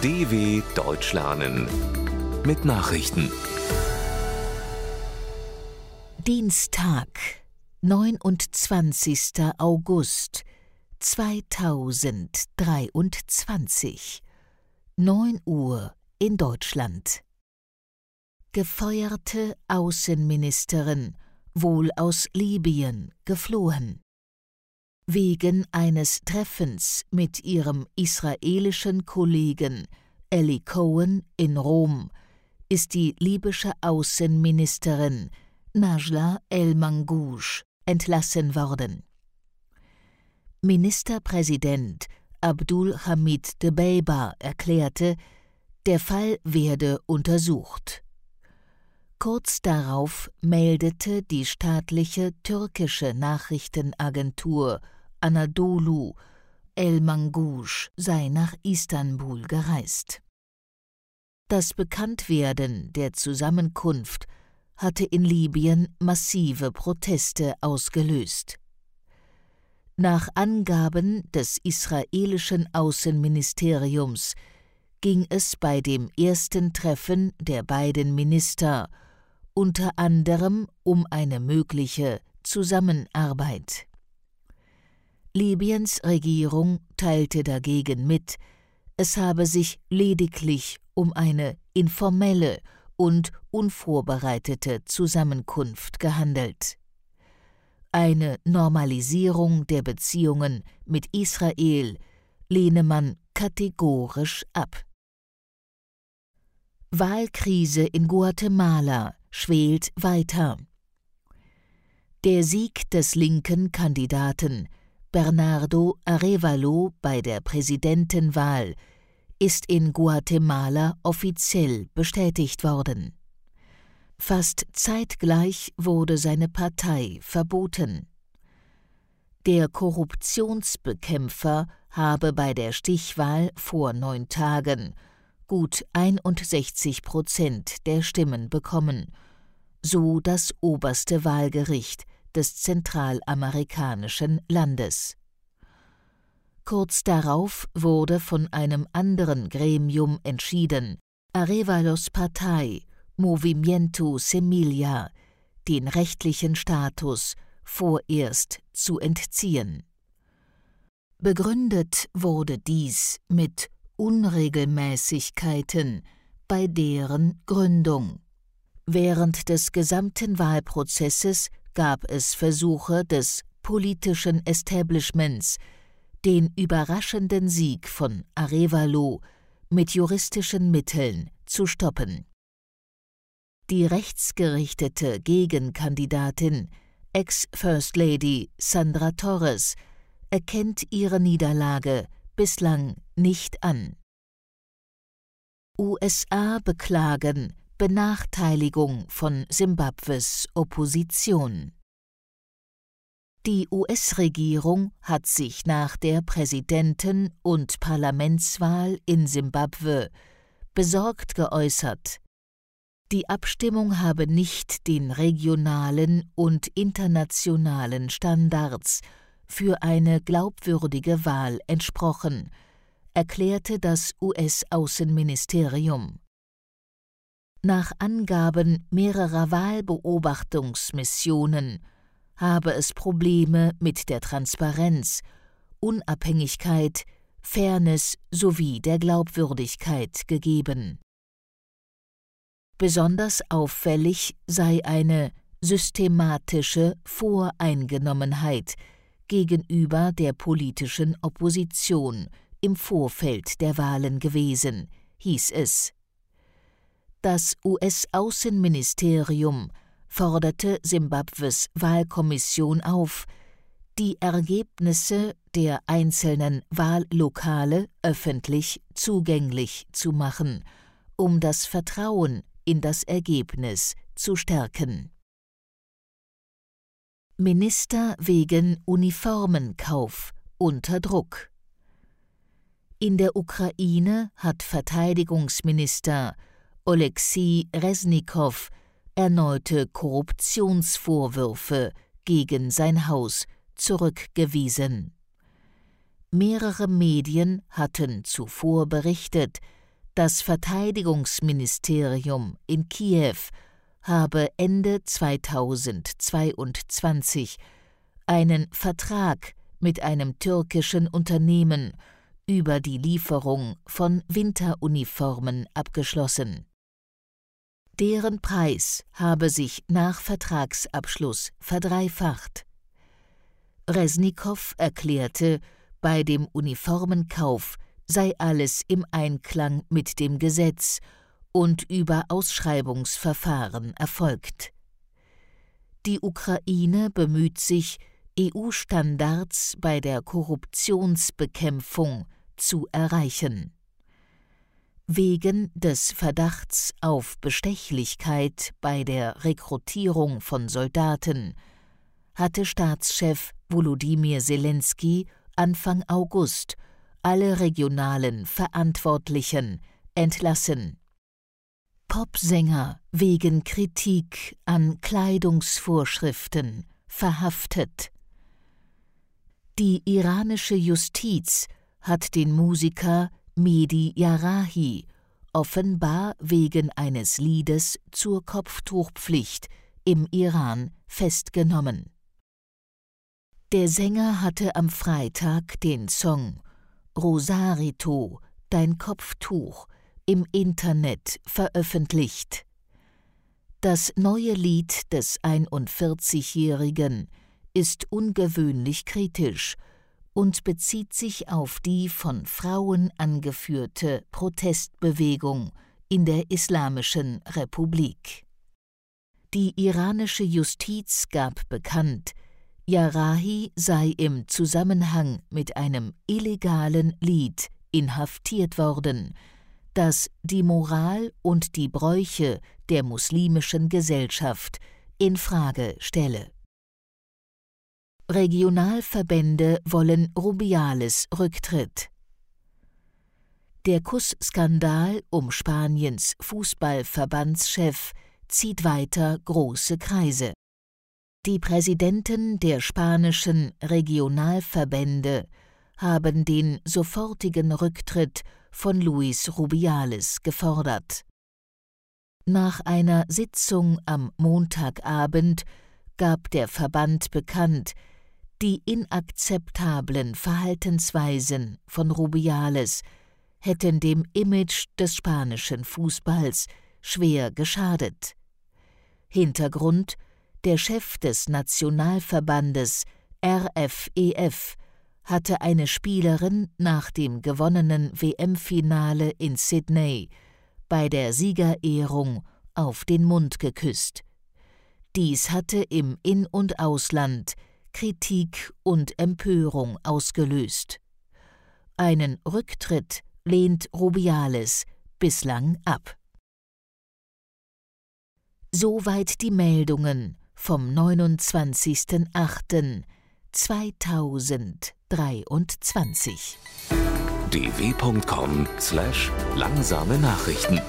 DW Deutsch lernen mit Nachrichten. Dienstag, 29. August 2023, 9 Uhr in Deutschland. Gefeuerte Außenministerin, wohl aus Libyen, geflohen. Wegen eines Treffens mit ihrem israelischen Kollegen Ellie Cohen in Rom ist die libysche Außenministerin Najla El-Mangouche entlassen worden. Ministerpräsident Abdul Hamid Debeiba erklärte, der Fall werde untersucht. Kurz darauf meldete die staatliche türkische Nachrichtenagentur Anadolu El Mangouche sei nach Istanbul gereist. Das Bekanntwerden der Zusammenkunft hatte in Libyen massive Proteste ausgelöst. Nach Angaben des israelischen Außenministeriums ging es bei dem ersten Treffen der beiden Minister unter anderem um eine mögliche Zusammenarbeit. Libyens Regierung teilte dagegen mit, es habe sich lediglich um eine informelle und unvorbereitete Zusammenkunft gehandelt. Eine Normalisierung der Beziehungen mit Israel lehne man kategorisch ab. Wahlkrise in Guatemala schwelt weiter. Der Sieg des linken Kandidaten Bernardo Arevalo bei der Präsidentenwahl ist in Guatemala offiziell bestätigt worden. Fast zeitgleich wurde seine Partei verboten. Der Korruptionsbekämpfer habe bei der Stichwahl vor neun Tagen gut 61 Prozent der Stimmen bekommen, so das oberste Wahlgericht des zentralamerikanischen Landes. Kurz darauf wurde von einem anderen Gremium entschieden, Arevalos Partei Movimiento Semilla den rechtlichen Status vorerst zu entziehen. Begründet wurde dies mit Unregelmäßigkeiten bei deren Gründung. Während des gesamten Wahlprozesses gab es Versuche des politischen Establishments, den überraschenden Sieg von Arevalo mit juristischen Mitteln zu stoppen. Die rechtsgerichtete Gegenkandidatin, Ex-First Lady Sandra Torres, erkennt ihre Niederlage bislang nicht an. USA beklagen Benachteiligung von Simbabwes Opposition. Die US-Regierung hat sich nach der Präsidenten- und Parlamentswahl in Simbabwe besorgt geäußert. Die Abstimmung habe nicht den regionalen und internationalen Standards für eine glaubwürdige Wahl entsprochen, erklärte das US-Außenministerium. Nach Angaben mehrerer Wahlbeobachtungsmissionen habe es Probleme mit der Transparenz, Unabhängigkeit, Fairness sowie der Glaubwürdigkeit gegeben. Besonders auffällig sei eine systematische Voreingenommenheit gegenüber der politischen Opposition im Vorfeld der Wahlen gewesen, hieß es. Das US-Außenministerium forderte Simbabwes Wahlkommission auf, die Ergebnisse der einzelnen Wahllokale öffentlich zugänglich zu machen, um das Vertrauen in das Ergebnis zu stärken. Minister wegen Uniformenkauf unter Druck. In der Ukraine hat Verteidigungsminister Oleksiy Resnikow erneute Korruptionsvorwürfe gegen sein Haus zurückgewiesen. Mehrere Medien hatten zuvor berichtet, Das Verteidigungsministerium in Kiew habe Ende 2022 einen Vertrag mit einem türkischen Unternehmen über die Lieferung von Winteruniformen abgeschlossen. Deren Preis habe sich nach Vertragsabschluss verdreifacht. Resnikow erklärte, bei dem Uniformenkauf sei alles im Einklang mit dem Gesetz und über Ausschreibungsverfahren erfolgt. Die Ukraine bemüht sich, EU-Standards bei der Korruptionsbekämpfung zu erreichen. Wegen des Verdachts auf Bestechlichkeit bei der Rekrutierung von Soldaten hatte Staatschef Volodymyr Zelensky Anfang August alle regionalen Verantwortlichen entlassen. Popsänger wegen Kritik an Kleidungsvorschriften verhaftet. Die iranische Justiz hat den Musiker Mehdi Yarahi offenbar wegen eines Liedes zur Kopftuchpflicht im Iran festgenommen. Der Sänger hatte am Freitag den Song Rosarito, dein Kopftuch im Internet veröffentlicht. Das neue Lied des 41-Jährigen ist ungewöhnlich kritisch und bezieht sich auf die von Frauen angeführte Protestbewegung in der Islamischen Republik. Die iranische Justiz gab bekannt, Yarahi sei im Zusammenhang mit einem illegalen Lied inhaftiert worden, das die Moral und die Bräuche der muslimischen Gesellschaft in Frage stelle. Regionalverbände wollen Rubiales Rücktritt. Der Kussskandal um Spaniens Fußballverbandschef zieht weiter große Kreise. Die Präsidenten der spanischen Regionalverbände haben den sofortigen Rücktritt von Luis Rubiales gefordert. Nach einer Sitzung am Montagabend gab der Verband bekannt, die inakzeptablen Verhaltensweisen von Rubiales hätten dem Image des spanischen Fußballs schwer geschadet. Hintergrund der Chef des Nationalverbandes RFEF e hatte eine Spielerin nach dem gewonnenen WM-Finale in Sydney bei der Siegerehrung auf den Mund geküsst. Dies hatte im In- und Ausland Kritik und Empörung ausgelöst. Einen Rücktritt lehnt Rubiales bislang ab. Soweit die Meldungen vom 29.08.2023. dw.com/langsame Nachrichten